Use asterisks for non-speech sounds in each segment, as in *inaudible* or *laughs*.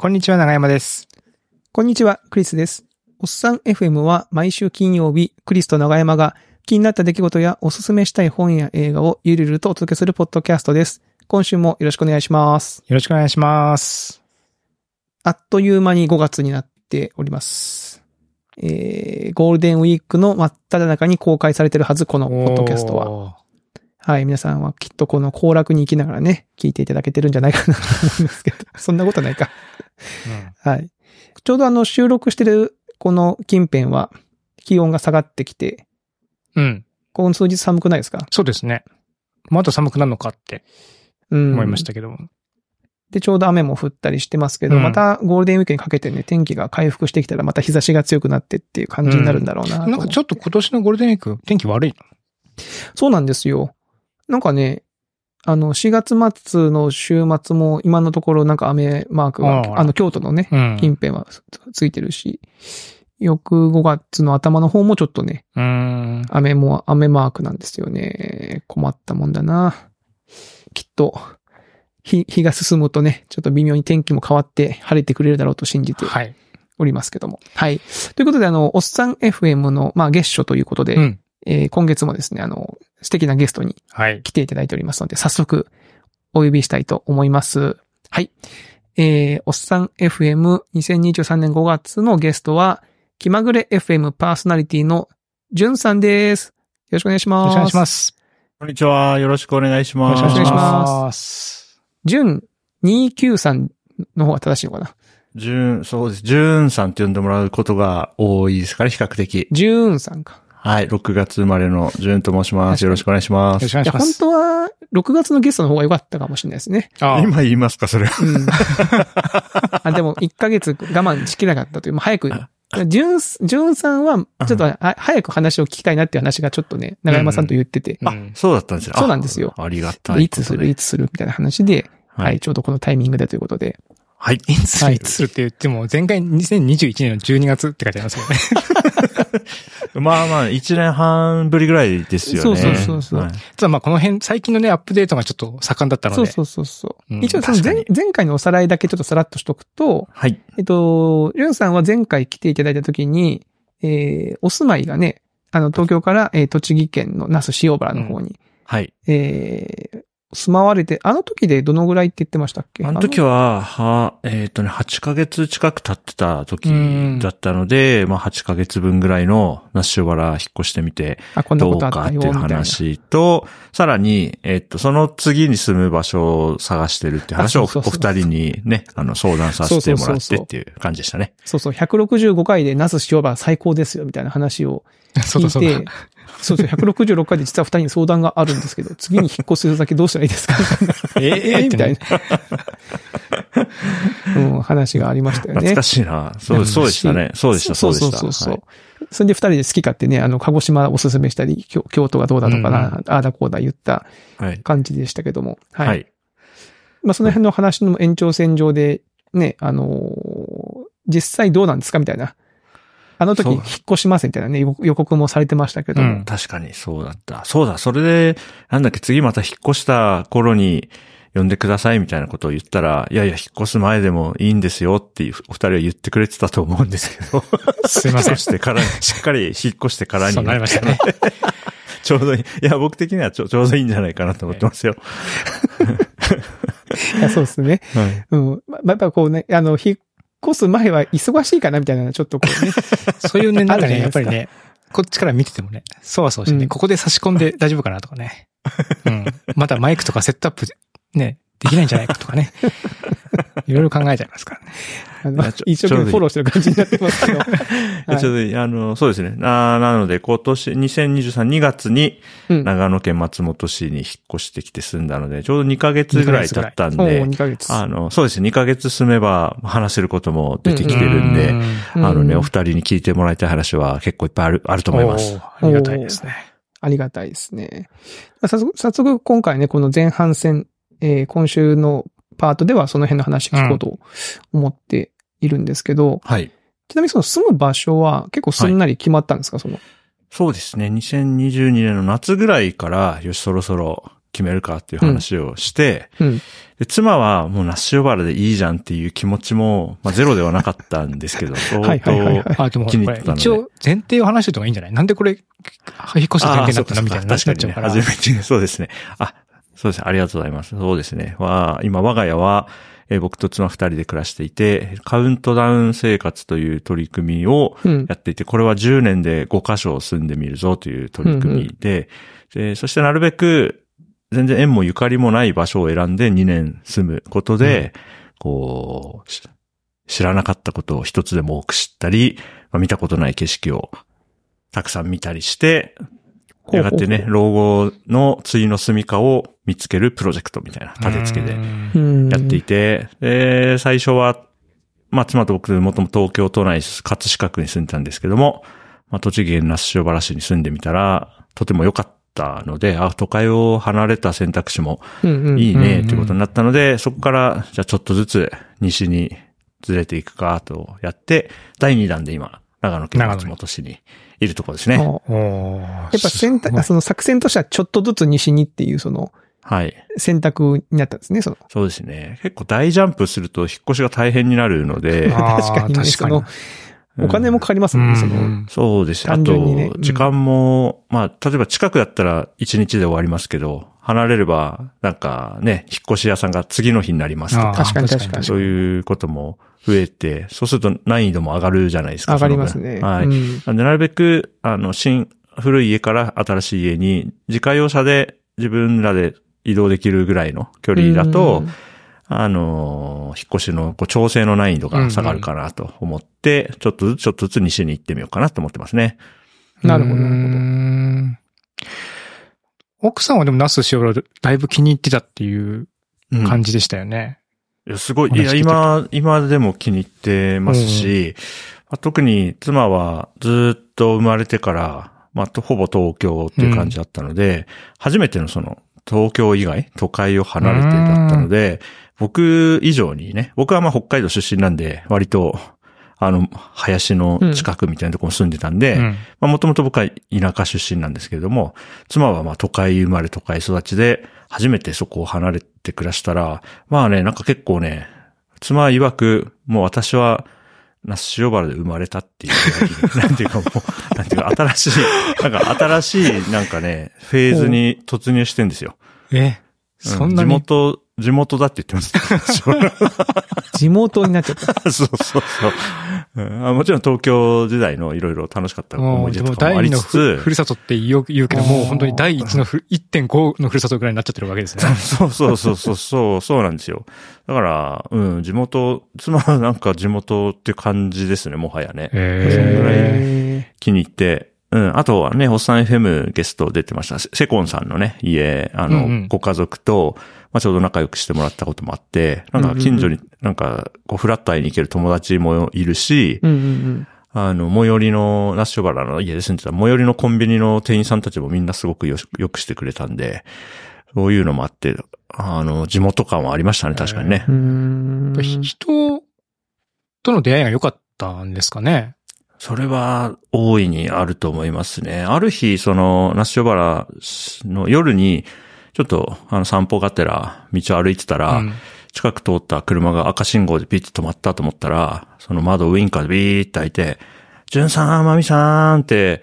こんにちは、長山です。こんにちは、クリスです。おっさん FM は毎週金曜日、クリスと長山が気になった出来事やおすすめしたい本や映画をゆるゆるとお届けするポッドキャストです。今週もよろしくお願いします。よろしくお願いします。あっという間に5月になっております。えー、ゴールデンウィークの真っ只中に公開されてるはず、このポッドキャストは。は。はい、皆さんはきっとこの行楽に行きながらね、聞いていただけてるんじゃないかなと思いますけど、*laughs* そんなことないか。はい。ちょうどあの収録してるこの近辺は気温が下がってきて、うん。うん。この数日寒くないですか？そうですね。まだ寒くなるのかってうん。思いましたけども。で、ちょうど雨も降ったりしてますけど、うんまたゴールデンウィークにかけてね、天気が回復してきたらまた日差しが強くなってっていう感じになるんだろうなと、なんかちょっと今年のゴールデンウィーク、天気悪いそうなんですよ。なんかね、あの、4月末の週末も今のところなんか雨マークが、あらあの、京都のね、の近辺はついてるし、翌5月の頭の方もちょっとね、うん。うん。雨も、雨マークなんですよね。困ったもんだな。きっと、日、日が進むとね、ちょっと微妙に天気も変わって晴れてくれるだろうと信じてはい。おりますけども。はい。ということで、あの、おっさん FM の、まあ、月初ということで、うん。えー今月もですね、あの、素敵なゲストにはい。来ていただいておりますので、早速、お呼びしたいと思います。はい。えー、おっさん FM2023 年5月のゲストは、気まぐれ FM パーソナリティのじゅんさんです。よろしくお願いしよろます。しくお願いします。こんにちは。よろしくお願いします。よろしくお願いします。じゅん293の方が正しいのかな？ジュン、そうです。ジュンさんって呼んでもらうことが多いですから、比較的。じゅんさんか。はい。6月生まれのジュンと申します。よろしくお願いします。よろしくお願いしまいや、本す。当は、6月のゲストの方が良かったかもしれないですね。あ今言いますか、それは。うん。*laughs* あでも、1ヶ月我慢しきれなかったという、もう早く、じゅん、じゅんさんは、ちょっとあ早く話を聞きたいなっていう話がちょっとね、長山さんと言ってて、うんあ、そうだったんですね。そうなんですよあありがたいいつする、いつするみたいな話で、ははいい、ちょうどこのタイミングでということで。はい。いつ、いつするって言っても、前回2021年の12月って書いてありますよね。*laughs* まあまあ、1年半ぶりぐらいですよね。そうそうそうそうはいただまあこの辺、最近のね、アップデートがちょっと盛んだったので。そうそうそうそう。うん一応その前前回のおさらいだけちょっとさらっとしとくと、はい。えっと、りゅんさんは前回来ていただいた時に、えー、お住まいがね、あの、東京から、えー栃木県の那須塩原の方に、はい。えー、住まわれて、あの時でどのぐらいって言ってましたっけ？あの時は、は、えっ、とね、8ヶ月近く経ってた時うんだったので、まあ8ヶ月分ぐらいの那須塩原引っ越してみて、どうかっていう。話と、さらに、えっと、その次に住む場所を探してるっていう話をお二人にね、あの、相談させてもらってっていう感じでしたね。そうそう、165回で那須塩原最高ですよ、みたいな話をそうだそう聞いてだ。*laughs* そうそう、166回で実は二人に相談があるんですけど、次に引っ越す先どうしたらいいですか？*laughs* ええ？*laughs* みたいねな、うん、話がありましたよね。懐かしいな。そう、そうでしたね。そうでした、そうでした。そうそうそう。はいそれで二人で好き勝手ね、あの、鹿児島おすすめしたり、京京都がどうだとかな、うんああだこうだ言ったはい。感じでしたけども。はい。はい。まあ、その辺の話の延長線上で、ね、あのー実際どうなんですか？みたいな。あの時引っ越しますみたいなね、予告もされてましたけども。うん確かにそうだった。そうだ、それで、なんだっけ、次また引っ越した頃に呼んでくださいみたいなことを言ったら、いやいや、引っ越す前でもいいんですよっていうお二人は言ってくれてたと思うんですけど。*laughs* すいません引っ越してから、*laughs* しっかり引っ越してからにそうなりましたね。*laughs* ちょうどいい。いや、僕的にはちょちょうどいいんじゃないかなと思ってますよ。いやそうですね。はい。うん。まあ、やっぱこうね、あの、引っ越す前は忙しいかなみたいな、ちょっとこうね。*laughs* そういうね、なんかね、やっぱりね、こっちから見ててもね、そわそわしてね、うんここで差し込んで大丈夫かなとかね。うん。まだマイクとかセットアップ、ね、できないんじゃないかとかね。*laughs* いろいろ考えちゃいますからね。あの一生懸命フォローしてる感じになってますけど。*laughs* はいちょうどいい。あの、そうですね。な、なので、今年、2023、2月に、うん長野県松本市に引っ越してきて住んだので、ちょうど2ヶ月ぐらい経ったんおでー、2ヶ月。あの、そうですね。2ヶ月住めば話せることも出てきてるんで、うんあのね、お二人に聞いてもらいたい話は結構いっぱいある、あると思います。ありがたいですね。ありがたいですね。まあ早速、早速今回ね、この前半戦、えー今週のパートではその辺の話聞こうと思っているんですけど、はい。ちなみにその住む場所は結構すんなり決まったんですか、その。そうですね。2022年の夏ぐらいから、よし、そろそろ決めるかっていう話をして、うん。で妻はもうナッシュ呼ばれでいいじゃんっていう気持ちも、まあゼロではなかったんですけど、相 *laughs* はいはいはいはい当、気に入ってたので一応前提を話しておいた方がいいんじゃない？なんでこれ、引っ越した前提になったの？みたいなあーそうかなっちゃうから。確かにね初めて、そうですね。あ、そうですね。ありがとうございます。そうですね。は、今我が家は、えー僕と妻二人で暮らしていて、カウントダウン生活という取り組みをうん。やっていて、これは10年で5箇所住んでみるぞという取り組みで、でそしてなるべく全然縁もゆかりもない場所を選んで2年住むことで、こう、し知らなかったことを一つでも多く知ったり、まあ見たことない景色をたくさん見たりして、やがてね、老後の次の住処を見つけるプロジェクトみたいな立て付けで。やっていて、で、最初は、まあ、妻と僕、もともと東京都内、葛飾区に住んでたんですけども、まあ、栃木県那須塩原市に住んでみたら、とても良かったので、あ、都会を離れた選択肢も。いいね、うんということになったので、そこから、じゃあちょっとずつ西にずれていくか、とやって、第2弾で今、長野県松本市にいるところですね。やっぱ選択、その作戦としてはちょっとずつ西にっていうそのはい。選択になったんですね、その。そうですね。結構大ジャンプすると引っ越しが大変になるので、*laughs* 確かにね、確かにお金もかかりますもんね、その。うんそうですね。あと、時間も、まあ、例えば近くだったら1日で終わりますけど、離れれば、なんかね、引っ越し屋さんが次の日になりますとか、確かに確かにそういうことも増えて、そうすると難易度も上がるじゃないですか。上がりますね。はい。うんなんで、なるべく、あの、新、古い家から新しい家に、自家用車で自分らで移動できるぐらいの距離だと、あのー引っ越しのこう調整の難易度が下がるかなと思って、ちょっとずつちょっとずつ西に行ってみようかなと思ってますね。なるほど、なるほど。ど。奥さんはでもナス塩原だいぶ気に入ってたっていううん感じでしたよね。いやすごい。いや、今、今でも気に入ってますし、まあ特に妻はずっと生まれてから、まあ、とほぼ東京っていう感じだったので、初めてのその、東京以外、都会を離れてだったので、僕以上にね、僕はまあ北海道出身なんで、割と、あの、林の近くみたいなところに住んでたんで、うんまあもともと僕は田舎出身なんですけれども、妻はまあ都会生まれ都会育ちで、初めてそこを離れて暮らしたら、まあね、なんか結構ね、妻曰く、もう私は、那須塩原で生まれたっていう、*laughs* なんていうかもう、なんていうか新しい、なんか新しい、なんかね、フェーズに突入してんですよ。え、うそんなに？地元、地元だって言ってます。*laughs* 地元になっちゃった。*laughs* そうそうそう、うんあ。もちろん東京時代のいろいろ楽しかった思い出とかもありつつふ、るさとって言う言うけど、もう本当に第一のふ1.5のふるさとぐらいになっちゃってるわけですね。*laughs* そうそうそうそう、そう、そうなんですよ。だから、うん、地元、妻はなんか地元って感じですね、もはやね。へへ気に入って。うん。あとはね、おっさん FM ゲスト出てました。セセコンさんのね、家、あの、うんうんご家族と、まあ、ちょうど仲良くしてもらったこともあって、なんか近所に、なんか、こう、フラット会いに行ける友達もいるし、ーうんうん。あの、最寄りの、ナッシュバラの家で住んでた、最寄りのコンビニの店員さんたちもみんなすごくよしよくしてくれたんで、そういうのもあって、あの、地元感はありましたね、確かにね。人との出会いが良かったんですかね？それは大いにあると思いますね。ある日、その、ナッシュバラの夜に、ちょっと、あの、散歩がてら、道を歩いてたら、うん近く通った車が赤信号でピッと止まったと思ったら、その窓ウインカーでビーって開いて、ジュンさん、マミさんって、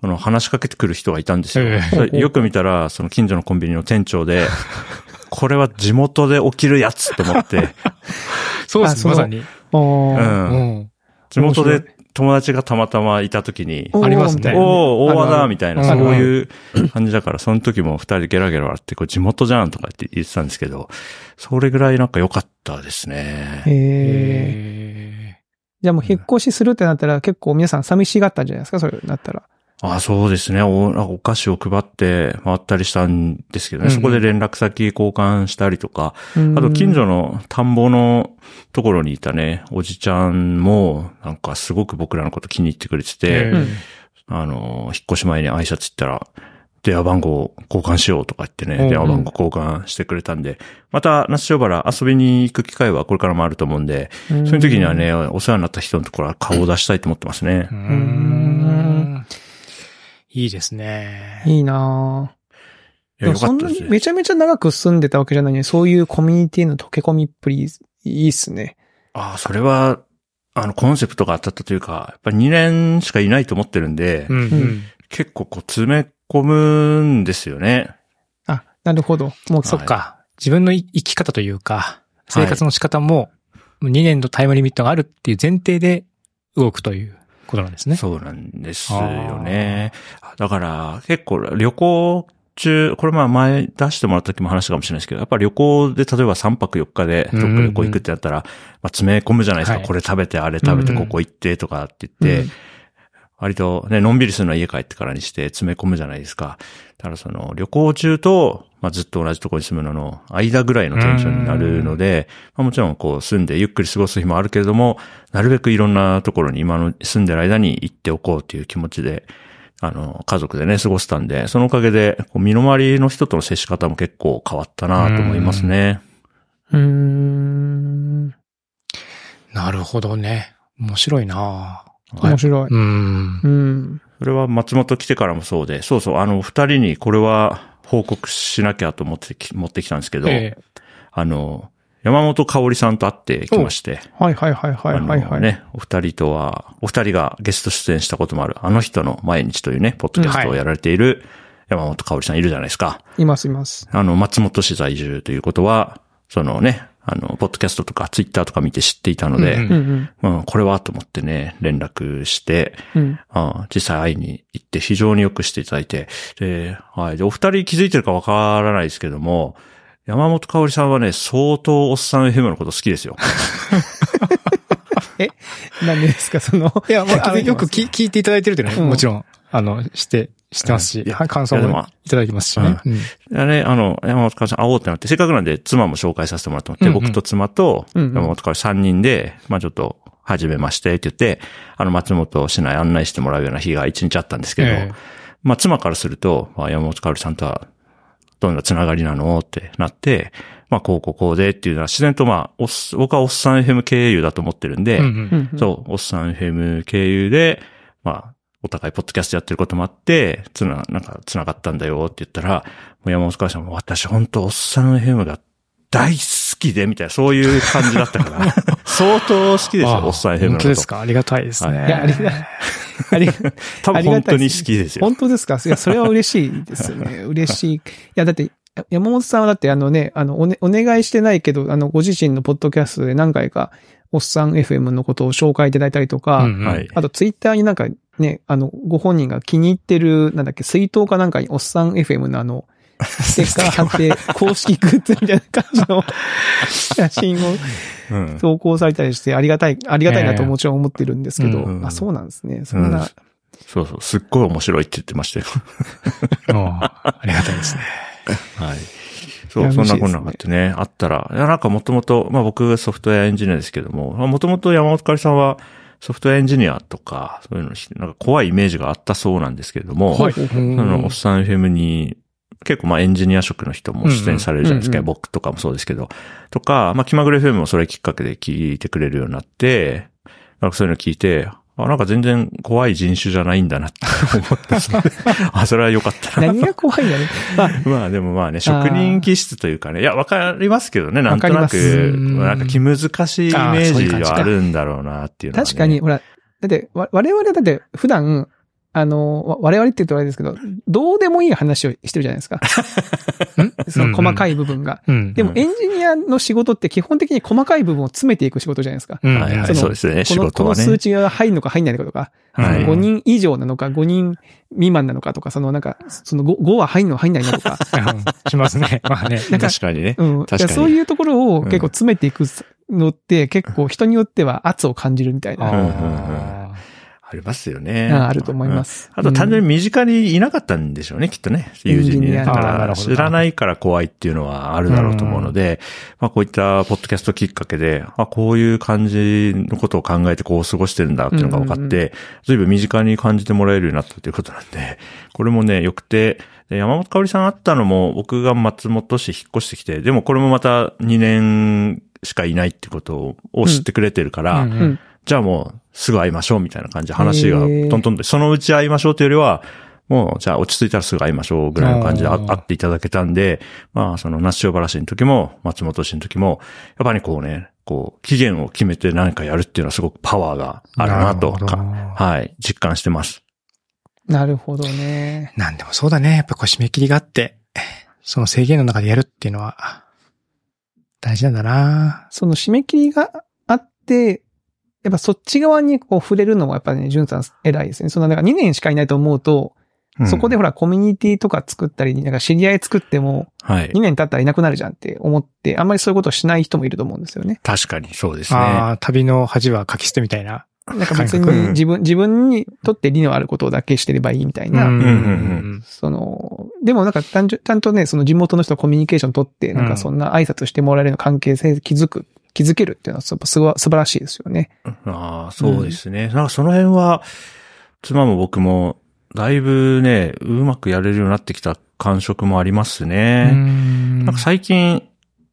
その話しかけてくる人がいたんですよ。えよく見たら、その近所のコンビニの店長で、*laughs* これは地元で起きるやつと思って、*laughs* そうです、あそのまさに。うんうん。地元面で友達がたまたまいた時に、ありますねおお大和だみたいな、そういう感じだから、その時も二人でゲラゲラ笑って、これ地元じゃんとかって言ってたんですけど、それぐらいなんか良かったですね。へえ。へじゃあもう引っ越しするってなったら結構皆さん寂しがったんじゃないですか？それだったら。あそうですね。お。お菓子を配って回ったりしたんですけどね、うん。うんそこで連絡先交換したりとか、ああと近所の田んぼのところにいたね、おじちゃんも、なんかすごく僕らのこと気に入ってくれてて、へうん。あの、引っ越し前に挨拶行ったら、電話番号交換しようとか言ってね、うん。うん電話番号交換してくれたんで、また、那須塩原遊びに行く機会はこれからもあると思うんで、そうそういう時にはね、お世話になった人のところは顔を出したいと思ってますね。う。ん。いいですね。いいないや、そんな。にめちゃめちゃ長く住んでたわけじゃないのに、そういうコミュニティの溶け込みっぷり、いいっすね。ああ、それは、あの、コンセプトが当たったというか、やっぱ2年しかいないと思ってるんで、うんうん。結構こう詰め込むんですよね。あ、なるほど。もう、そっか。自分の生き方というか、生活の仕方も、2年のタイムリミットがあるっていう前提で動くということなんですね。そうなんですよね。だから、結構旅行中、これまあ前出してもらった時も話したかもしれないですけど、やっぱ旅行で例えば3泊4日でどっか旅行行くってやったら、まあ詰め込むじゃないですか。はいこれ食べて、あれ食べて、ここ行ってとかって言って、うん割とね、のんびりするのは家帰ってからにして詰め込むじゃないですか。だからその旅行中と、まあずっと同じところに住むのの間ぐらいのテンションになるので、まあもちろんこう住んでゆっくり過ごす日もあるけれども、なるべくいろんなところに今の住んでる間に行っておこうという気持ちで、あの、家族でね、過ごせたんで、そのおかげで、身の回りの人との接し方も結構変わったなと思いますね。うーん。なるほどね。面白いなはい面白い。うん。うん。それは松本来てからもそうで、そうそう、あの、二人にこれは報告しなきゃと思ってき持ってきたんですけど、ええあの、山本香織さんと会ってきまして、はいはいはいはいはいはい。ね、お二人とは、お二人がゲスト出演したこともある、あの人の毎日というね、ポッドキャストをやられている山本香織さんいるじゃないですか。いますいます。あの、松本市在住ということは、そのね、あの、ポッドキャストとかツイッターとか見て知っていたので、うんうんうん。うん、これはと思ってね、連絡して、うん。あ実際会いに行って非常によくしていただいて、で、はい。で、お二人気づいてるかわからないですけども、山本香織さんはね、相当おっさん FM のこと好きですよ。なんでですか、その。いや、もう、あの、よくき聞聞いていただいてるというのは、うんもちろん、あの、して、知ってますし、いやはい。感想ももいただきますし。ね。うん。あね、あの、山本香織さん会おうってなって、せっかくなんで妻も紹介させてもらってもらって、うんうん。僕と妻とうんうん。山本香織3人で、まあちょっと、はじめましてって言って、あの、松本市内案内してもらうような日が一日あったんですけど、ええ。まあ、妻からすると、まあ、山本香織さんとは、どんなつながりなのってなって、まあ、こうこうこうでっていうのは自然とまあ、おっ僕はおっさん FM 経由だと思ってるんで、うんうん。うんうん。そう、おっさん FM 経由で、まあ、お互いポッドキャストやってることもあって、つな、なんか、つながったんだよって言ったら、もう山本香織さんも私本当おっさん FM が大好きで、みたいな、そういう感じだったから、*laughs* 相当好きですよ、あおっさん FM のこと。本当ですか？ありがたいですね。はいいや、ありがたい。*laughs* ありがたいです本当に好きですよ。本当ですか？いや、それは嬉しいですよね。*laughs* 嬉しい。いや、だって、山本さんはだってあのね、あの、おね、お願いしてないけど、あの、ご自身のポッドキャストで何回か、おっさん FM のことを紹介いただいたりとか、うんうんはい。あとツイッターになんかね、あの、ご本人が気に入ってる、なんだっけ、水筒かなんかにおっさん FM のあの、*laughs* ステッカー貼って、公式グッズみたいな感じの写真をうん。投稿されたりして、ありがたい、ありがたいなともちろん思ってるんですけど、うんうんあ、そうなんですね。そんな、うんそうそう、すっごい面白いって言ってましたよ。*laughs* ありがたいですね。はい。そ、いうやそんなこんながあってね、あったら、いや、なんかもともと、まあ僕ソフトウェアエンジニアですけども、もともと山本かりさんはソフトウェアエンジニアとか、そういうの、なんか怖いイメージがあったそうなんですけれども、はいその、おっさん FM に、結構まあエンジニア職の人も出演されるじゃないですか。うんうん僕とかもそうですけど。とか、まあ気まぐれ FM もそれきっかけで聞いてくれるようになって、なんかそういうの聞いて、あ、なんか全然怖い人種じゃないんだなって思った。*laughs* あ、それは良かったな。何が怖いんだね。*laughs* まあ、まあでもまあね、職人気質というかね、いや、わかりますけどね、なんとなく、なんか気難しいイメあージがあるんだろうなっていうのは、ね。確かに、。ほら、だって、わ我々だって普段、あの、わ我々って言うとあれですけど、どうでもいい話をしてるじゃないですか。*laughs* その細かい部分が。うん。でもエンジニアの仕事って基本的に細かい部分を詰めていく仕事じゃないですか。うん、はいはい、そうですね、仕この、この。数値が入るのか入んないのかとか、はい5人以上なのか5人未満なのかとか、そのなんか、その 5, 5は入んの入んないのとか、う *laughs* んしますね。*laughs* まあね。か確かにね。うん。確かにそういうところを結構詰めていくのって結構人によっては圧を感じるみたいな、うんうんうんあありますよね。ああると思います。あと単純に、に身近にいなかったんでしょうね、きっとね。友人にね。だから、知らないから怖いっていうのはあるだろうと思うので、まあこういったポッドキャストきっかけで、あ、こういう感じのことを考えてこう過ごしてるんだっていうのが分かうんうんって、随分身近に感じてもらえるようになったということなんで、これもね、良くて、で山本香織さん会ったのも僕が松本市引っ越してきて、でもこれもまた2年しかいないってことを知ってくれてるから、うんうん。じゃあもうすぐ会いましょうみたいな感じで話がトントンと、そのうち会いましょうというよりは、もう、じゃあ落ち着いたらすぐ会いましょうぐらいの感じで会っていただけたんで、まあ、その、那須塩原市の時も、松本市の時も、やっぱりこうね、こう、期限を決めて何かやるっていうのはすごくパワーがあるなと、かはい、実感してます。なるほどね。なんでもそうだね。やっぱこう締め切りがあって、その制限の中でやるっていうのは、大事なんだなその締め切りがあって、やっぱそっち側にこう触れるのもやっぱね、ジュンさん偉いですね。そのなんか2年しかいないと思うと、そこでほらコミュニティとか作ったり、なんか知り合い作ってもはい2。年経ったらいなくなるじゃんって思って、あんまりそういうことをしない人もいると思うんですよね。確かにそうですね。ああ、旅の恥は書き捨てみたいな。なんか別に自分、自分にとって利のあることだけしてればいいみたいな。んうんその、でもなんか単純、ちゃんとね、その地元の人とコミュニケーション取って、なんかそんな挨拶してもらえるような関係性築く、築けるっていうのはすご素晴らしいですよね。ああ、そうですね。なんかその辺は、妻も僕も、だいぶね、うまくやれるようになってきた感触もありますね。んなんか最近、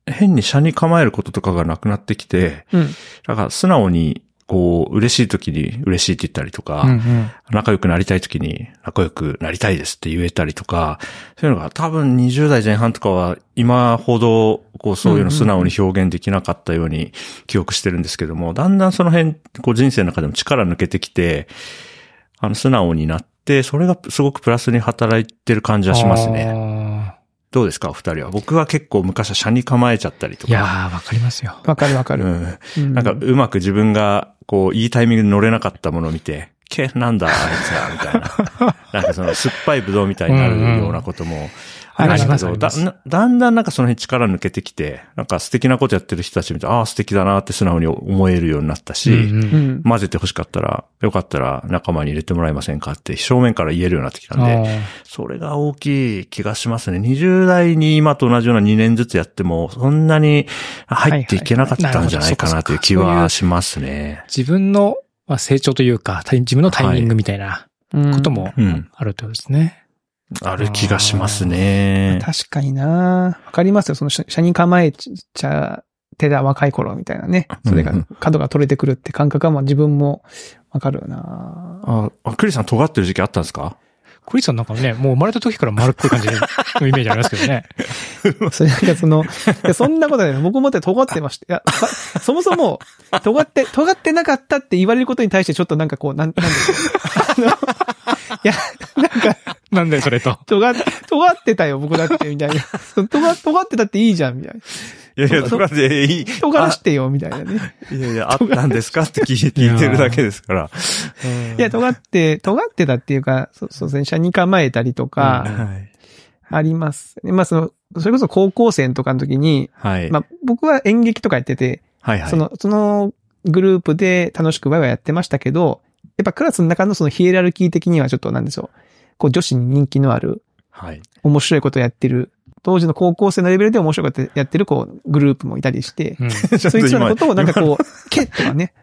変に車に構えることとかがなくなってきて、うん。なんか素直に、こう、嬉しい時に嬉しいって言ったりとか、うんうん仲良くなりたい時に仲良くなりたいですって言えたりとか、そういうのが多分20代前半とかは今ほどこうそういうの素直に表現できなかったように記憶してるんですけども、だんだんその辺、こう人生の中でも力抜けてきて、あの素直になって、それがすごくプラスに働いてる感じはしますね。ね。どうですかお二人は？僕は結構昔は車に構えちゃったりといやか。ー、わかりますよ。わかるわかる。うん。うんなんか、うまく自分が、こう、いいタイミングで乗れなかったものを見て、け、なんだ、あいつは、みたいな。*laughs* なんかその、酸っぱいブドウみたいになるようなこともありますありだなだんだんなんかその辺力抜けてきて、なんか素敵なことやってる人たち見て、ああ、素敵だなって素直に思えるようになったし、うんうんうん。混ぜて欲しかったら、よかったら仲間に入れてもらえませんかって正面から言えるようになってきたんで、それが大きい気がしますね。20代に今と同じような2年ずつやっても、そんなに入っていけなかったんじゃないかなという気はしますね。自分のまあ成長というか、自分のタイミングみたいなうんこともうん。あるってことですね。ある気がしますね。確かになわかりますよ。その車車に構えちゃってた若い頃みたいなね。それが角が取れてくるって感覚はまあ自分もわかるよなあ、あクリさん尖ってる時期あったんですか？クリスさんなんかね、もう生まれた時から丸っこい感じの *laughs* イメージありますけどね。*laughs* それなんかその、いやそんなことない。僕もって尖ってました。いや、さそもそも、尖って、尖ってなかったって言われることに対してちょっとなんかこう、なん、なんでしょう。あの、いや、なんか、なんでそれと。*laughs* 尖っ、尖ってたよ、僕だって、みたいな。*laughs* 尖、尖ってたっていいじゃん、みたいな。いやいや、尖っていい。尖らしてよ、みたいなね。あいやいや、あったんですか？って聞いて *laughs* るだけですから。いや、尖って、尖ってたっていうか、そうそうですね、車に構えたりとか、はい。あります。まあ、その、それこそ高校生とかの時に、はい。まあ、僕は演劇とかやってて、はいはい。その、そのグループで楽しくワイワイやってましたけど、やっぱクラスの中のそのヒエラルキー的にはちょっとなんでしょう。こう女子に人気のある、はい。面白いことをやってる、当時の高校生のレベルで面白いことやってるこうグループもいたりして、うん。*laughs* そいつらのことをなんかこう、ケッとかね。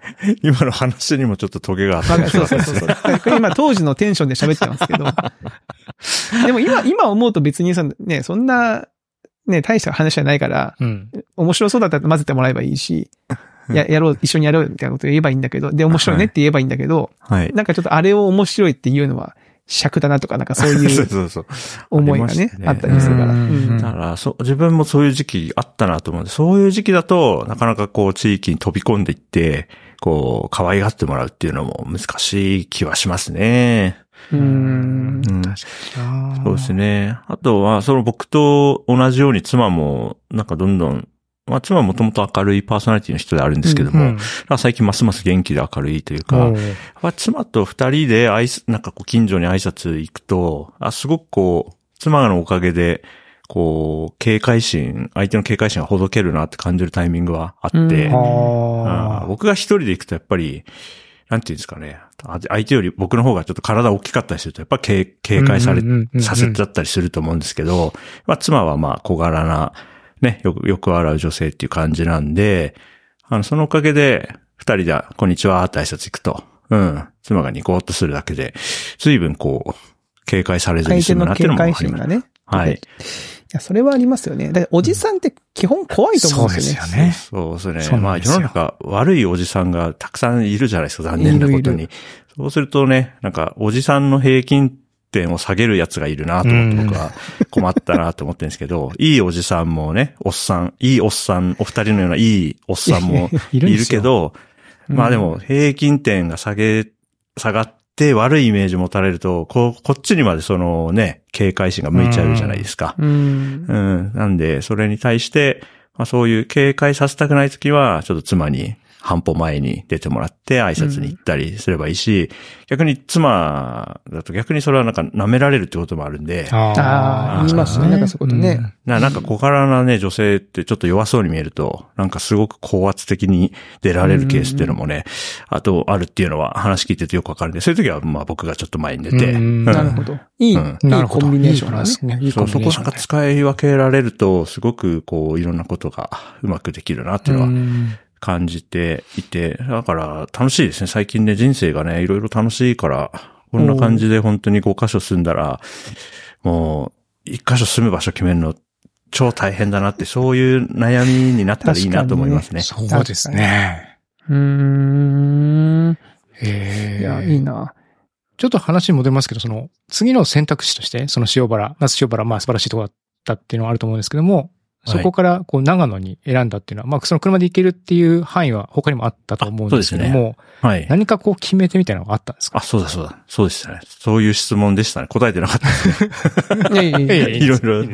今の話にもちょっとトゲがあったわかるそうそうそうそう。今当時のテンションで喋ってますけど。*laughs* でも今、今思うと別にそのね、そんな、ね、大した話じゃないから、うん。面白そうだったら混ぜてもらえばいいし、や、やろう、一緒にやろうみたいなこと言えばいいんだけど、で、面白いねって言えばいいんだけど、はい。なんかちょっとあれを面白いっていうのは尺だなとか、なんかそうい *laughs* そううそうそう。思いがねね、あったりするから。だから、そう、自分もそういう時期あったなと思うんで、そういう時期だと、なかなかこう、地域に飛び込んでいって、こう、可愛がってもらうっていうのも難しい気はしますね。うん。うん。そうですね。あとは、その僕と同じように妻も、なんかどんどん、まあ妻はもともと明るいパーソナリティの人であるんですけども、うんなん。か最近ますます元気で明るいというか、おーやっぱ妻と二人で挨拶、なんかこう近所に挨拶行くと、あ、すごくこう、妻のおかげで、こう、警戒心、相手の警戒心がほどけるなって感じるタイミングはあって、うん。僕が一人で行くとやっぱり、なんていうんですかね、あ相手より僕の方がちょっと体大きかったりすると、やっぱ警警戒されさせちゃったりすると思うんですけど、まあ妻はまあ小柄な、ね、よく、よく笑う女性っていう感じなんで、あの、そのおかげで、二人で、こんにちはって挨拶行くと、うん、妻がニコッとするだけで、随分こう、警戒されずに済むなっていうのもあります。戒心がね。はい。いや、それはありますよね。だからおじさんって基本怖いと思うんですよね。そうですよねそうですね。そうまあ世の中悪いおじさんがたくさんいるじゃないですか、残念なことに。いるいそうするとね、なんかおじさんの平均点を下げるやつがいるなと思ってうん僕は困ったなと思ってるんですけど、*laughs* いいおじさんもね、おっさん、いいおっさん、お二人のようないいおっさんも *laughs* いいるけど、まあでも平均点が下げ、下がって悪いイメージ持たれると、こう、こっちにまでそのね、警戒心が向いちゃうじゃないですか。うん。うん。なんで、それに対して、まあそういう警戒させたくないときは、ちょっと妻に半歩前に出てもらって挨拶に行ったりすればいいし、逆に妻だと逆にそれはなんか舐められるってこともあるんで、ああ、言いますね。なんかそういうことね。ななんか小柄なね、女性ってちょっと弱そうに見えると、なんかすごく高圧的に出られるケースっていうのもね、あとあるっていうのは話聞いててよくわかるんで、そういう時はまあ僕がちょっと前に出て、うん。なるほど。いい、うん。いないるほど。コンビネーションだね。いいですね。いいそう、コンそこなんかビネーションね。使い分けられると、すごくこう、いろんなことがうまくできるなっていうのはうん感じていて、だから楽しいですね。最近ね、人生がね、いろいろ楽しいから、こんな感じで本当に5箇所住んだら、もう、1箇所住む場所決めるの超大変だなって、そういう悩みになったらいいなと思いますね。そうですね。うーん。へえ。いや、いいな。ちょっと話戻りますけど、その、次の選択肢として、その塩原、那須塩原、まあ素晴らしいところだったっていうのはあると思うんですけども、そこから、こう、長野に選んだっていうのは、まあ、その車で行けるっていう範囲は他にもあったと思うんですけども、はい。何かこう決めてみたいなのがあったんですか？あ、そうだそうだ。そうでしたね。そういう質問でしたね。答えてなかったですね。*laughs* いやいやいや *laughs* いろいろいい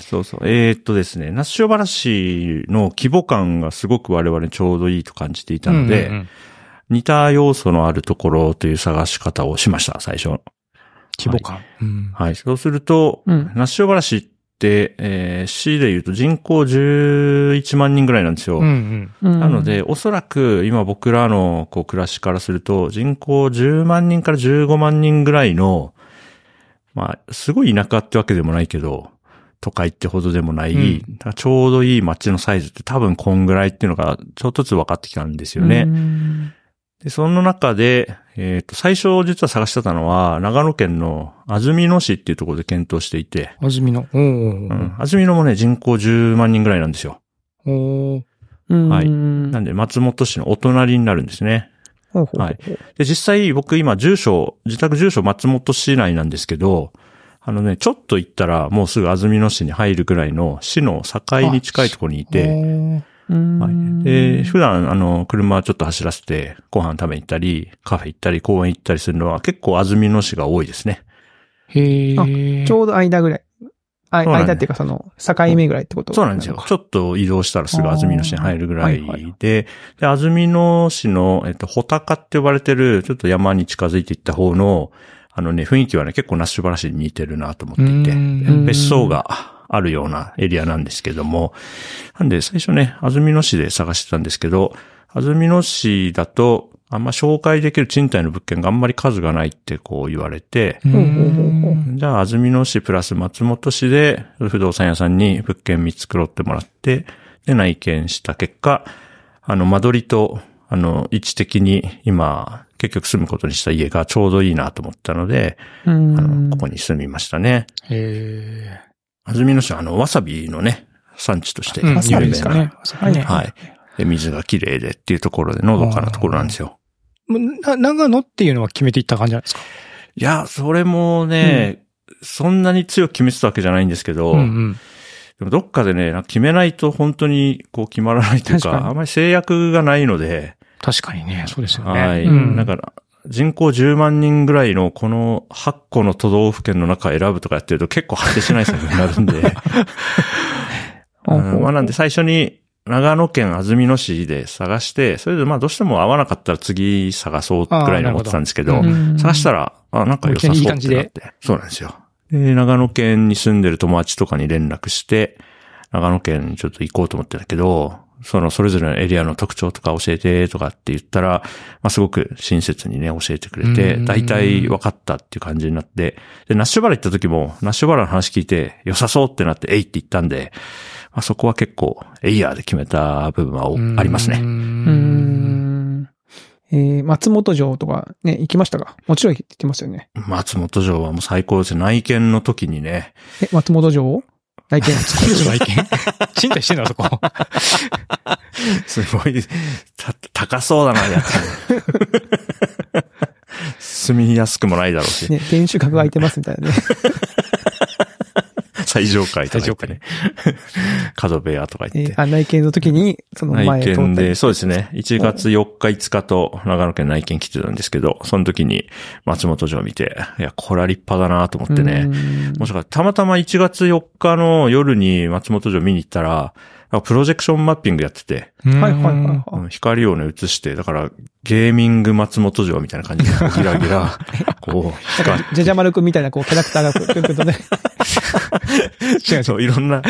そうそう。えーっとですね、那須塩原市の規模感がすごく我々にちょうどいいと感じていたので、うんうんうん似た要素のあるところという探し方をしました、最初。規模感。うんはい。そうすると、うん那須塩原市って、えー市で言うと人口11万人ぐらいなんですよ。うんうん。うんなので、おそらく今僕らのこう暮らしからすると人口10万人から15万人ぐらいの、まあ、すごい田舎ってわけでもないけど、都会ってほどでもない、うんちょうどいい街のサイズって多分こんぐらいっていうのがちょっとずつ分かってきたんですよね。うんで、その中で、えっ、と、最初実は探してたのは、長野県の安曇野市っていうところで検討していて、安曇野。うん、安曇野もね、人口10万人ぐらいなんですよ。おー。うん。はい。うんなんで、松本市のお隣になるんですね。ほうほうほう。はい。で、実際僕今住所、自宅住所松本市内なんですけど、あのね、ちょっと行ったらもうすぐ安曇野市に入るぐらいの市の境に近いところにいて、はい。で、普段、あの、車ちょっと走らせて、ご飯食べに行ったり、カフェ行ったり、公園行ったりするのは結構安曇野市が多いですね。へえ。ちょうど間ぐらい。あそうなんだ間っていうかその、境目ぐらいってことそうなんですよ。ちょっと移動したらすぐ安曇野市に入るぐらいあーはいはいで、で、安曇野市の、えっと、穂高って呼ばれてる、ちょっと山に近づいていった方の、あのね、雰囲気はね、結構ナッシュバラシに似てるなと思っていて、うん別荘があるようなエリアなんですけども、なんで最初ね、安曇野市で探してたんですけど、安曇野市だと、あんま紹介できる賃貸の物件があんまり数がないってこう言われて、じゃあ、安曇野市プラス松本市で、不動産屋さんに物件見繕ってもらって、で、内見した結果、あの、間取りと、あの、位置的に今、結局住むことにした家がちょうどいいなと思ったので、うあんの、ここに住みましたね。へ安曇野市はあの、わさびのね、産地として有名な、ですかね。はい。で水が綺麗でっていうところで、のどかなところなんですよ。な長野っていうのは決めていった感じなんですか？いや、それもね、そんなに強く決めてたわけじゃないんですけど、うんうん。でもどっかでね、決めないと本当にこう決まらないというか、確かにあんまり制約がないので、確かにね、そうですよね。はい。うんだから、人口10万人ぐらいのこの8個の都道府県の中選ぶとかやってると結構果てしない作業になるんで、まあなんで最初に長野県安曇野市で探して、それでまあどうしても合わなかったら次探そうぐらいに思ってたんですけどあーなるほ、うん。探したら、あ、なんか良さそうってなっいい感じで。て。そうなんですよ。で、長野県に住んでる友達とかに連絡して、長野県にちょっと行こうと思ってたけど、そのそれぞれのエリアの特徴とか教えてとかって言ったら、まあすごく親切にね、教えてくれて、うん大体分かったっていう感じになって、で、ナッシュバラ行った時も、ナッシュバラの話聞いて、良さそうってなって、えいって言ったんで、まあそこは結構、エイヤーで決めた部分はおありますうね。うんん。えー、松本城とかね、行きましたか？もちろん行ってますよね。松本城はもう最高ですね。内見の時にね、え、松本城内見。内見賃貸してんだ、そこ。*laughs* すごい、た、高そうだな、やつ。*laughs* 住みやすくもないだろうし、ね、天守閣空いてますみたいなね。*laughs* 最上階とか言って最ね。角部屋とか言って。えー案内見の時に、その前内通ったり見で、そうですね。1月4日5日と長野県内見来てたんですけど、その時に松本城を見て、いや、これは立派だなと思ってね。うんもしかたまたま1月4日の夜に松本城見に行ったら、プロジェクションマッピングやってて、はいはいはい。光をね、映して、だから、ゲーミング松本城みたいな感じで、ギラギラ、こう、*laughs* 光か、じゃじゃ丸くんみたいな、こう、キャラクターが、くるくるとね。違うそう、いろんな、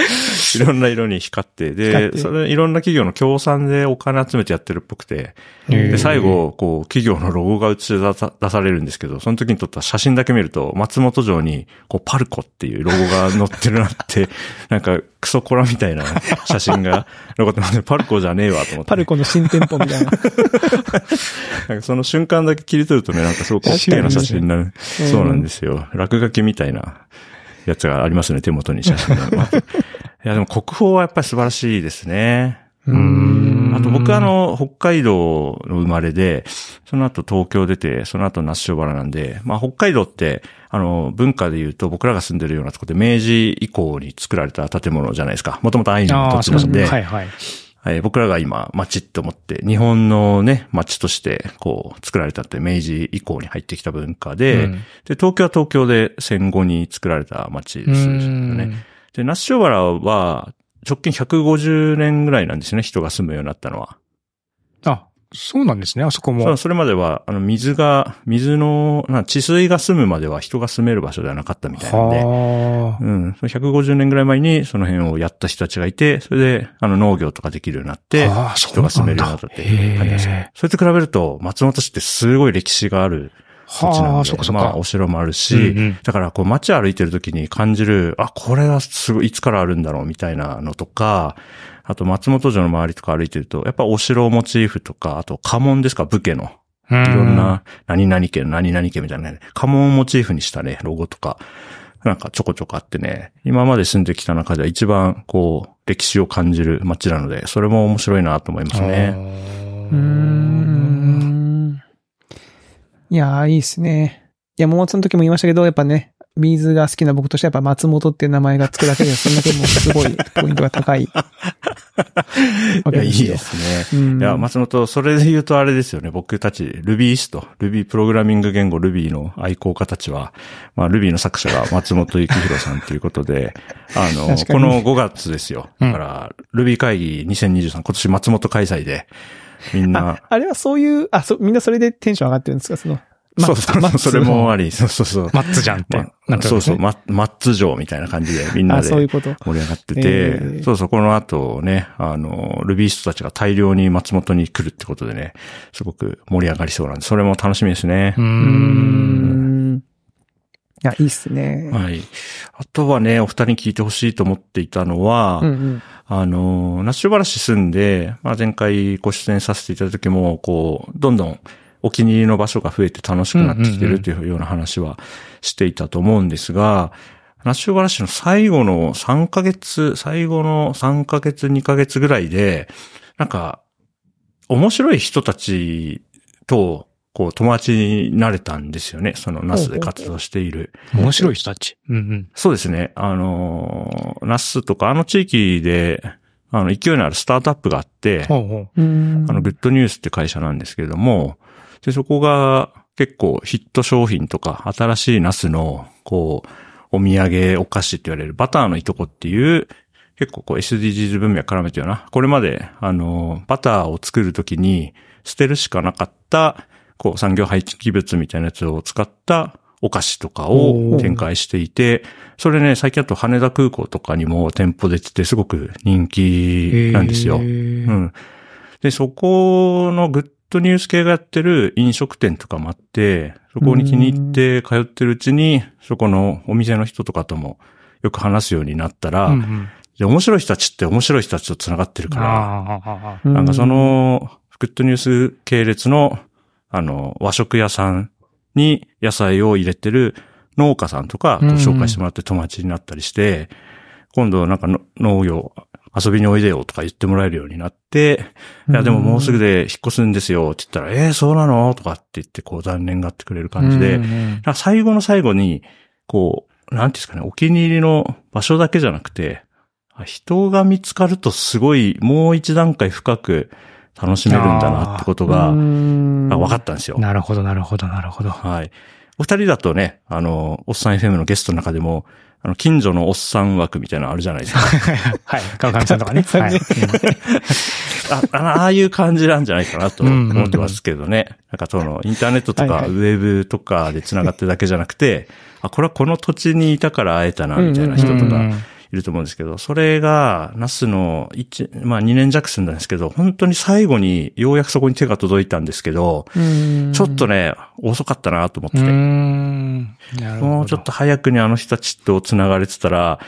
いろんな色に光って、で、それ、いろんな企業の協賛でお金集めてやってるっぽくて、で、最後、こう、企業のロゴが映し出されるんですけど、その時に撮った写真だけ見ると、松本城に、こう、パルコっていうロゴが載ってるなって、*laughs* なんか、クソコラみたいな写真が残ってます。パルコじゃねえわと思って。パルコの新店舗みたいな。*laughs* なんかその瞬間だけ切り取るとね、なんかすごく OK な写真になる。そうなんですよ。落書きみたいなやつがありますね、手元に *laughs* 写真が。いや、でも国宝はやっぱり素晴らしいですね。ううんあと僕あの、北海道の生まれで、その後東京出て、その後那須塩原なんで、まあ北海道って、あの、文化で言うと僕らが住んでるようなところで明治以降に作られた建物じゃないですか。もともとアイヌの。土地なんで、はいはい。はい、僕らが今、町って思って、日本のね、町として、こう、作られたって明治以降に入ってきた文化で、うんで、東京は東京で戦後に作られた町ですよね。で、那須塩原は、直近150年ぐらいなんですよね、人が住むようになったのは。あ、そうなんですね、あそこもそう。それまでは、あの、水が、水の、な治水が住むまでは人が住める場所ではなかったみたいなんで、はあ。うん。その150年ぐらい前にその辺をやった人たちがいて、それで、あの、農業とかできるようになって、人が住めるようになったって感じですね。それと比べると、松本市ってすごい歴史がある土地なはあ、んで、そっかそっか。まあ、お城もあるし、うんうんだから、こう、街歩いてる時に感じる、あ、これはすごい、いつからあるんだろうみたいなのとか、あと、松本城の周りとか歩いてると、やっぱお城モチーフとか、あと、家紋ですか、武家の。いいろん。な、何々家の何々家みたいなね、家紋をモチーフにしたね、ロゴとか、なんかちょこちょこあってね、今まで住んできた中では一番、こう、歴史を感じる街なので、それも面白いなと思いますね。うーん。いやー、いいっすね。いや、桃松の時も言いましたけど、やっぱね、ビーズが好きな僕としてはやっぱ松本っていう名前がつくだけで、そんだけもうすごい *laughs* ポイントが高い。わいや、いいけですね。うんいや、松本、それで言うとあれですよね。僕たち、Rubyist、Ruby プログラミング言語 Ruby の愛好家たちは、まあ、Ruby の作者が松本幸宏さんということで、*laughs* あの、この5月ですよ。だから、Ruby 会議2023、今年松本開催で、みんなあ、あれはそういう、あ、そ、みんなそれでテンション上がってるんですか？その、そうそうそれもあり、そうそうそう。マッツじゃんってまそうそう、ママッツ城みたいな感じでみんなあ、でそういうこと。盛り上がってて、えーそうそう、この後ね、あの、ルビーストたちが大量に松本に来るってことでね、すごく盛り上がりそうなんで、それも楽しみですねう。。うんん。いや、いいっすね。はい。あとはね、お二人に聞いてほしいと思っていたのは、うんうん。あの、那須塩原市住んで、まあ、前回ご出演させていただいた時も、こう、どんどんお気に入りの場所が増えて楽しくなってきてるというような話はしていたと思うんですが、那須塩原市の最後の3ヶ月、最後の3ヶ月、2ヶ月ぐらいで、なんか、面白い人たちと、こう、友達になれたんですよね。その、那須で活動している。面白い人たち。うんうん。そうですね。あのー、那須とかあの地域で、あの、勢いのあるスタートアップがあって、ほうほう。うん。あの、グッドニュースって会社なんですけれども、で、そこが結構ヒット商品とか、新しいナスの、こう、お土産お菓子って言われるバターのいとこっていう、結構こう SDGs 文脈絡めてるような、これまで、あの、バターを作るときに捨てるしかなかった、こう産業廃棄物みたいなやつを使ったお菓子とかを展開していて、それね、最近だと羽田空港とかにも店舗出ててすごく人気なんですよ。うん。で、そこのグッドニュース系がやってる飲食店とかもあって、そこに気に入って通ってるうちに、そこのお店の人とかともよく話すようになったら、うんうん。で面白い人たちって面白い人たちと繋がってるから、なんかそ、の、グッドニュース系列の、あの、和食屋さんに野菜を入れてる農家さんとかと紹介してもらって友達になったりして、今度なんかの農業遊びにおいでよとか言ってもらえるようになって、いや、でももうすぐで引っ越すんですよって言ったら、えー、そうなの？とかって言って、こう残念がってくれる感じで、最後の最後に、こう、なんていうんですかね、お気に入りの場所だけじゃなくて、あ人が見つかるとすごい、もう一段階深く楽しめるんだなってことが、分かったんですよ。なるほど、なるほど、なるほど。はい。お二人だとね、あの、おっさん FM のゲストの中でも、あの、近所のおっさん枠みたいなのあるじゃないですか。*laughs* はい。川上さんとかね。*laughs* はい。*laughs* ああああいう感じなんじゃないかなと思ってますけどね。なんかその、インターネットとか、はいはいウェブとかで繋がってるだけじゃなくて、あ、これはこの土地にいたから会えたな、みたいな人とかうんいると思うんですけど、それが、ナスの一まあ2年弱住んだんですけど、本当に最後にようやくそこに手が届いたんですけど、うんちょっとね、遅かったなと思ってて。もうちょっと早くにあの人たちと繋がれてたら、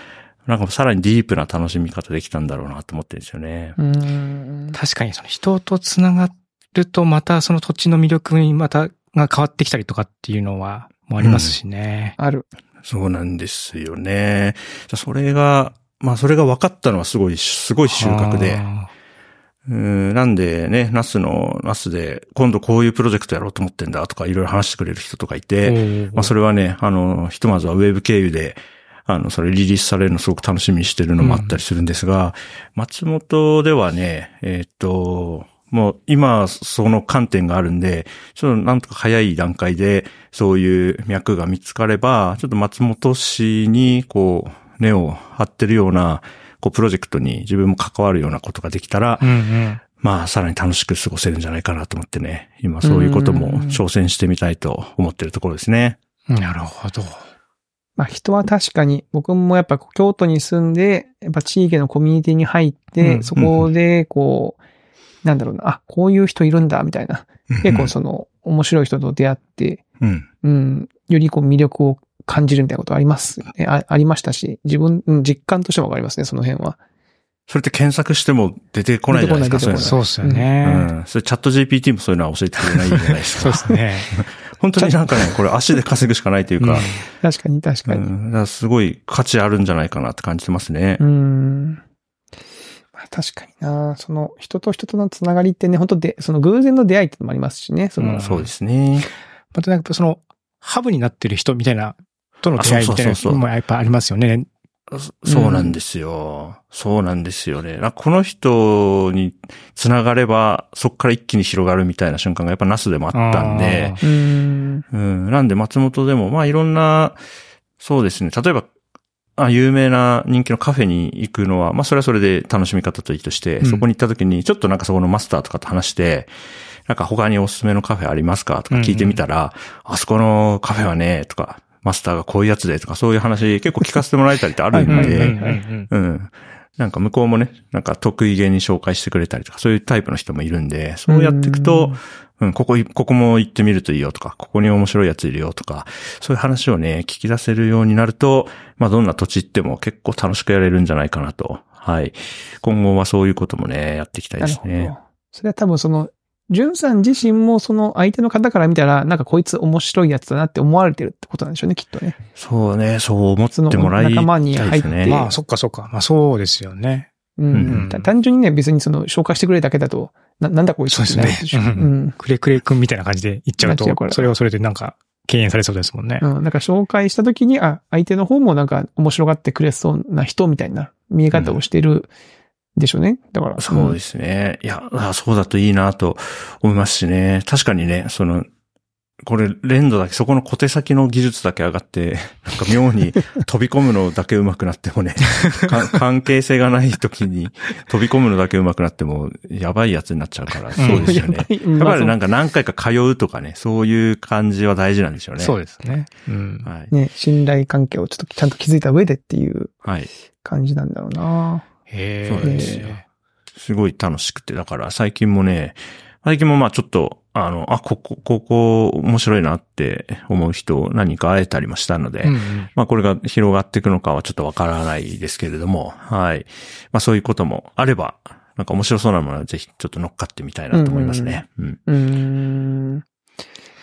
なんかさらにディープな楽しみ方できたんだろうなと思ってるんですよね。うん確かにその人と繋がるとまたその土地の魅力にまたが変わってきたりとかっていうのはもありますしね。ある。そうなんですよね。それが、まあそれが分かったのはすごい、すごい収穫で。あうんなんでね、ナスの、ナスで、今度こういうプロジェクトやろうと思ってんだとかいろいろ話してくれる人とかいー。て、まあそれはね、あの、ひとまずはウェブ経由で、あの、それリリースされるのすごく楽しみにしてるのもあったりするんですが、松本ではね、えーっと、もう今その観点があるんで、ちょっとなんとか早い段階でそういう脈が見つかれば、ちょっと松本市にこう根を張ってるようなこうプロジェクトに自分も関わるようなことができたら、うんうん。まあさらに楽しく過ごせるんじゃないかなと思ってね、今そういうことも挑戦してみたいと思ってるところですね。なるほど。まあ人は確かに、僕もやっぱ京都に住んで、やっぱ地域のコミュニティに入って、うんそこでこう、なんだろうな、あ、こういう人いるんだ、みたいな。結構その、面白い人と出会って、うん。うん、よりこう魅力を感じるみたいなことありますね。あありましたし、自分、うん実感としてはわかりますね、その辺は。それって検索しても出てこないじゃないですか、そういうのそうですよね。うん。それチャット GPT もそういうのは教えてくれないじゃないですか。そうですね。*laughs* 本当になんかね、これ足で稼ぐしかないというか、*laughs* 確かに確かに。うん、すごい価値あるんじゃないかなって感じてますねう。ん。まあ確かになその人と人とのつながりってね、本当で、その偶然の出会いってのもありますしね、その、うんそうですね。またなんかその、ハブになってる人みたいな、との出会いみたいなあそうそうそうそうのもやっぱありますよね。そそうなんですよ。そうなんですよね。この人に繋がれば、そこから一気に広がるみたいな瞬間がやっぱナスでもあったんで、うん。うん。なんで松本でも、まあいろんな、そうですね。例えば、あ有名な人気のカフェに行くのは、まあそれはそれで楽しみ方といいとして、うん。そこに行った時に、ちょっとなんかそこのマスターとかと話して、なんか他におすすめのカフェありますか？とか聞いてみたら、あそこのカフェはね、とか、マスターがこういうやつでとか、そういう話結構聞かせてもらえたりってあるんはいで、うん。なんか向こうもね、なんか得意げに紹介してくれたりとか、そういうタイプの人もいるんで、そうやっていくと、うん、ここい、ここも行ってみるといいよとか、ここに面白いやついるよとか、そういう話をね、聞き出せるようになると、まあどんな土地行っても結構楽しくやれるんじゃないかなと。はい。今後はそういうこともね、やっていきたいですねほど。。それは多分その、ジュンさん自身もその相手の方から見たら、なんかこいつ面白いやつだなって思われてるってことなんでしょうね、きっとね。そうね、そう思ってもらいたいその仲間に入ってですね。まあ、そっかそっか。まあそうですよね。うん。うんた単純にね、別にその紹介してくれるだけだと、な、なんだこいつってなるでしょ。そうですねうん。くれくれくんみたいな感じで言っちゃうとそれをそれでなんか敬遠されそうですもんね。うん。なんか紹介したときに、あ、相手の方もなんか面白がってくれそうな人みたいな見え方をしてるでしょうね。だから。そうですね。いや、あそうだといいなと思いますしね。確かにね、その、これ、連動だけ、そこの小手先の技術だけ上がって、*laughs* なんか妙に飛び込むのだけ上手くなってもね、か *laughs* 関係性がない時に飛び込むのだけ上手くなっても、やばいやつになっちゃうから、そうですよね。ややっぱりなんか、か何回か通うとかね、そういう感じは大事なんでしょうね。そうですね。うん。はい。ね、信頼関係をちょっとちゃんと築いた上でっていうはい。感じなんだろうなへそうなんですよえ。すごい楽しくて、だから最近もね、最近もまあちょっと、あの、あ、ここ、ここ面白いなって思う人を何か会えたりもしたので、うんうんまあこれが広がっていくのかはちょっとわからないですけれども、はい。まあそういうこともあれば、なんか面白そうなものはぜひちょっと乗っかってみたいなと思いますね。うん。うーん。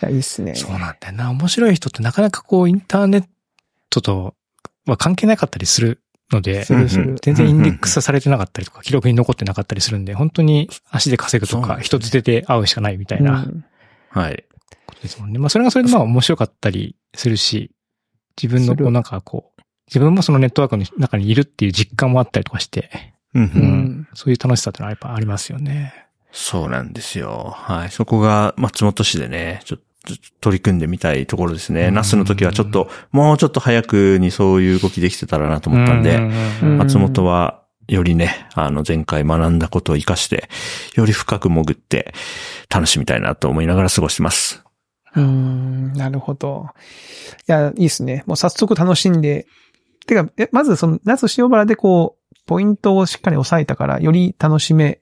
いや、いいっすね。そうなんだよな。面白い人ってなかなかこうインターネットとは関係なかったりするので。全然インデックスされてなかったりとか、記録に残ってなかったりするんで、本当に足で稼ぐとか、人づてで会うしかないみたいなうんはい。ことですもんね。まあそれがそれでまあ面白かったりするし、自分のこうなんかこう、自分もそのネットワークの中にいるっていう実感もあったりとかして、うんううんん。そういう楽しさってのはやっぱありますよね。そうなんですよ。はい。そこが松本市でね、ちょっと取り組んでみたいところですね。うんナスの時はちょっと、もうちょっと早くにそういう動きできてたらなと思ったんで、うん松本は、よりね、あの、前回学んだことを活かして、より深く潜って、楽しみたいなと思いながら過ごしてます。うん、なるほど。いや、いいですね。もう早速楽しんで。てか、えまずその、夏塩原でこう、ポイントをしっかり押さえたから、より楽しめ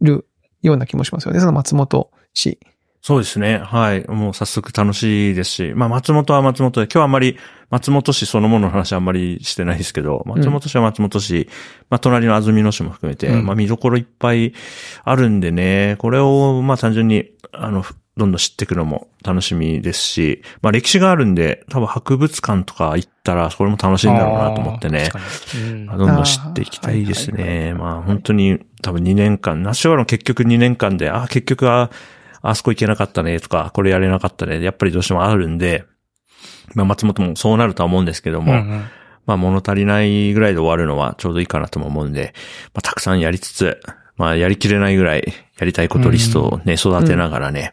るような気もしますよね。その松本市。そうですね。はい。もう早速楽しいですし、まあ松本は松本で、今日はあんまり松本市そのものの話あんまりしてないですけど、松本市は松本市、まあ隣の安曇野市も含めて、うんまあ見どころいっぱいあるんでね、これをまあ単純に、あの、どんどん知っていくのも楽しみですし、まあ歴史があるんで、多分博物館とか行ったら、それも楽しいんだろうなと思ってね。うんどんどん知っていきたいですあーはいね。まあ本当に多分2年間、ナッシュワロン結局2年間で、あ、結局は、あそこ行けなかったねとか、これやれなかったね。やっぱりどうしてもあるんで、まあ松本もそうなるとは思うんですけども、うんうんまあ物足りないぐらいで終わるのはちょうどいいかなとも思うんで、まあたくさんやりつつ、まあやりきれないぐらいやりたいことリストをね、育てながらね、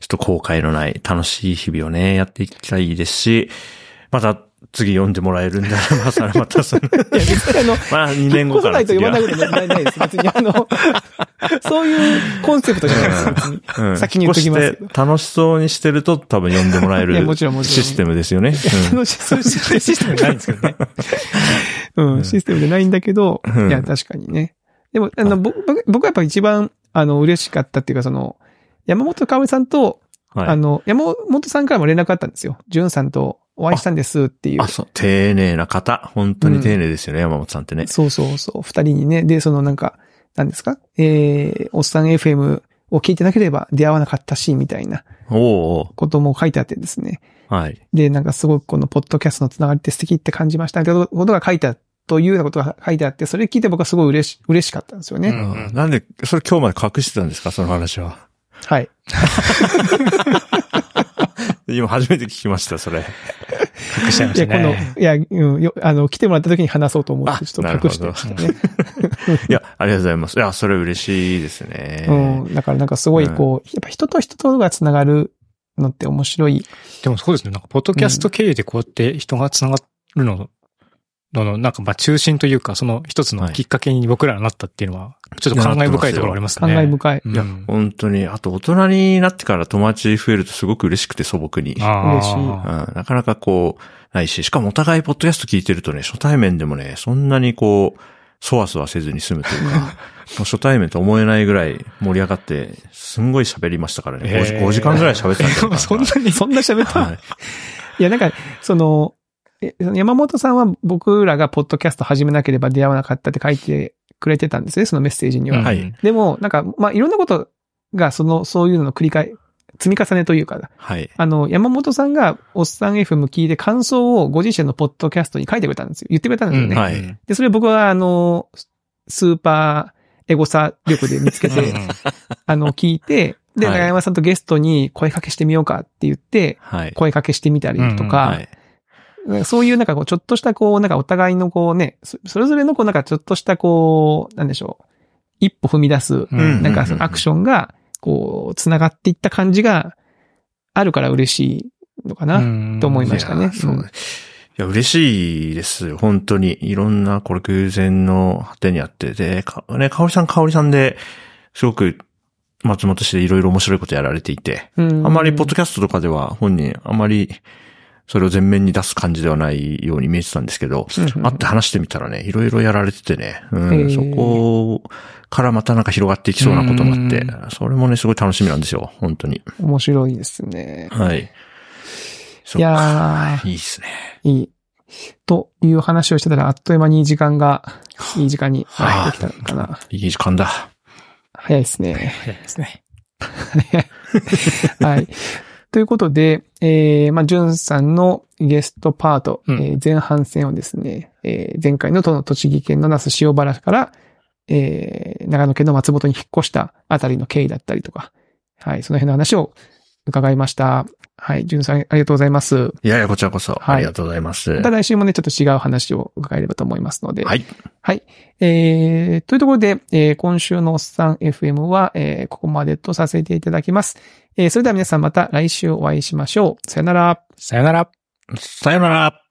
ちょっと後悔のない楽しい日々をね、やっていきたいですし、また次読んでもらえるんだら、まあそれまたその、*laughs* いや、別にあの、*laughs* まあ2年後から引っ越さないと読まないことないです。別にあの、*laughs* そういうコンセプトじゃないです。別に。うん先に言っときます楽しそうにしてると多分読んでもらえいやるもちろんもちろんシステムですよね。うん楽しそういうシステムじゃないんですけどね。ううんん、システムじゃないんだけど、うんいや、確かにね。でも、あの、ぼ僕、僕はやっぱ一番、あの、嬉しかったっていうか、その、山本かおりさんと、はいあの、山本さんからも連絡あったんですよ。じゅんさんとお会いしたんですっていうあ、。そう、丁寧な方。本当に丁寧ですよね、山本さんってね。そうそうそう。二人にね。で、そのなんか、何ですか？えー、おっさん FM を聞いてなければ出会わなかったし、みたいなおことも書いてあってですね。うはい。で、なんかすごくこのポッドキャストのつながりって素敵って感じましたけど、ことが書いてあというようなことが書いてあって、それ聞いて僕はすごい嬉し、嬉しかったんですよね。うんうんなんで、それ今日まで隠してたんですか？その話は。はい。*laughs* 今初めて聞きました、それ。*laughs* 隠しちゃいましたいや、この、ね。いや、うん、よ、あの、来てもらった時に話そうと思っあて、ちょっと隠してましたね。*laughs* いや、ありがとうございます。いや、それ嬉しいですね。うん。だからなんかすごいこう、やっぱ人と人とがつながるのって面白い。でもそうですね。なんか、ポッドキャスト経由でこうやって人が繋がるの、のの、なんか、まあ、中心というか、その一つのきっかけに僕らがなったっていうのは、ちょっと感慨深いところありますね。感慨深い。うん。いや、本当に、あと大人になってから友達増えるとすごく嬉しくて素朴に。嬉しいうん、なかなかこう、ないし、しかもお互いポッドキャスト聞いてるとね、初対面でもね、そんなにこう、そわそわせずに済むというか、*laughs* もう初対面と思えないぐらい盛り上がって、すんごい喋りましたからね。5, 時へー5時間ぐらい喋ってたんじゃないかなそんなにそんな喋った、はいいや、なんか、その、え山本さんは僕らがポッドキャスト始めなければ出会わなかったって書いてくれてたんですね、そのメッセージには。うんはいでも、なんか、まあ、いろんなことが、その、そういうのの繰り返、積み重ねというか、はい。あの、山本さんが、おっさん FM 聞いて感想をご自身のポッドキャストに書いてくれたんですよ。言ってくれたんですよね。はいうんで、それ僕は、あの、スーパーエゴサ力で見つけて、うん *laughs* あの、聞いて、で、はい長山さんとゲストに声かけしてみようかって言って、はい。声かけしてみたりとうんか、はい。そういうなんかこう、ちょっとしたこう、なんかお互いのこうね、そそれぞれのこう、なんかちょっとしたこう、なんでしょう、一歩踏み出す、うん。なんかそのアクションが、こう、繋がっていった感じがあるから嬉しいのかな、うん。と思いましたね。そううん。いや、嬉しいですよ。本当に。いろんな、これ偶然の果てにあって。で、か、ね、かおりさん、かおりさんで、すごく、松本市でいろいろ面白いことやられていて、うん。あんまりポッドキャストとかでは本人、あんまり、それを前面に出す感じではないように見えてたんですけど、うん会って話してみたらね、いろいろやられててね、うんそこからまたなんか広がっていきそうなこともあってう、それもね、すごい楽しみなんですよ、本当に。面白いですね。はい。そいやーいいですね。いい。という話をしてたら、あっという間に時間が、いい時間に入ってきたのかな。いい時間だ。早いですね。早いですね。*laughs* はい。ということで、えー、まあ、ジュンさんのゲストパート、うん。えー前半戦をですね、えー前回の都の栃木県の那須塩原から、えー、長野県の松本に引っ越したあたりの経緯だったりとか、はい、その辺の話を伺いました。はい、ジュンさんありがとうございます。いやいや、こちらこそ。はいありがとうございます。また来週もね、ちょっと違う話を伺えればと思いますので。はい。はい。えー、というところで、えー今週のおっさん FM は、えーここまでとさせていただきます。えーそれでは皆さんまた来週お会いしましょう。さよなら。さよなら。さよなら。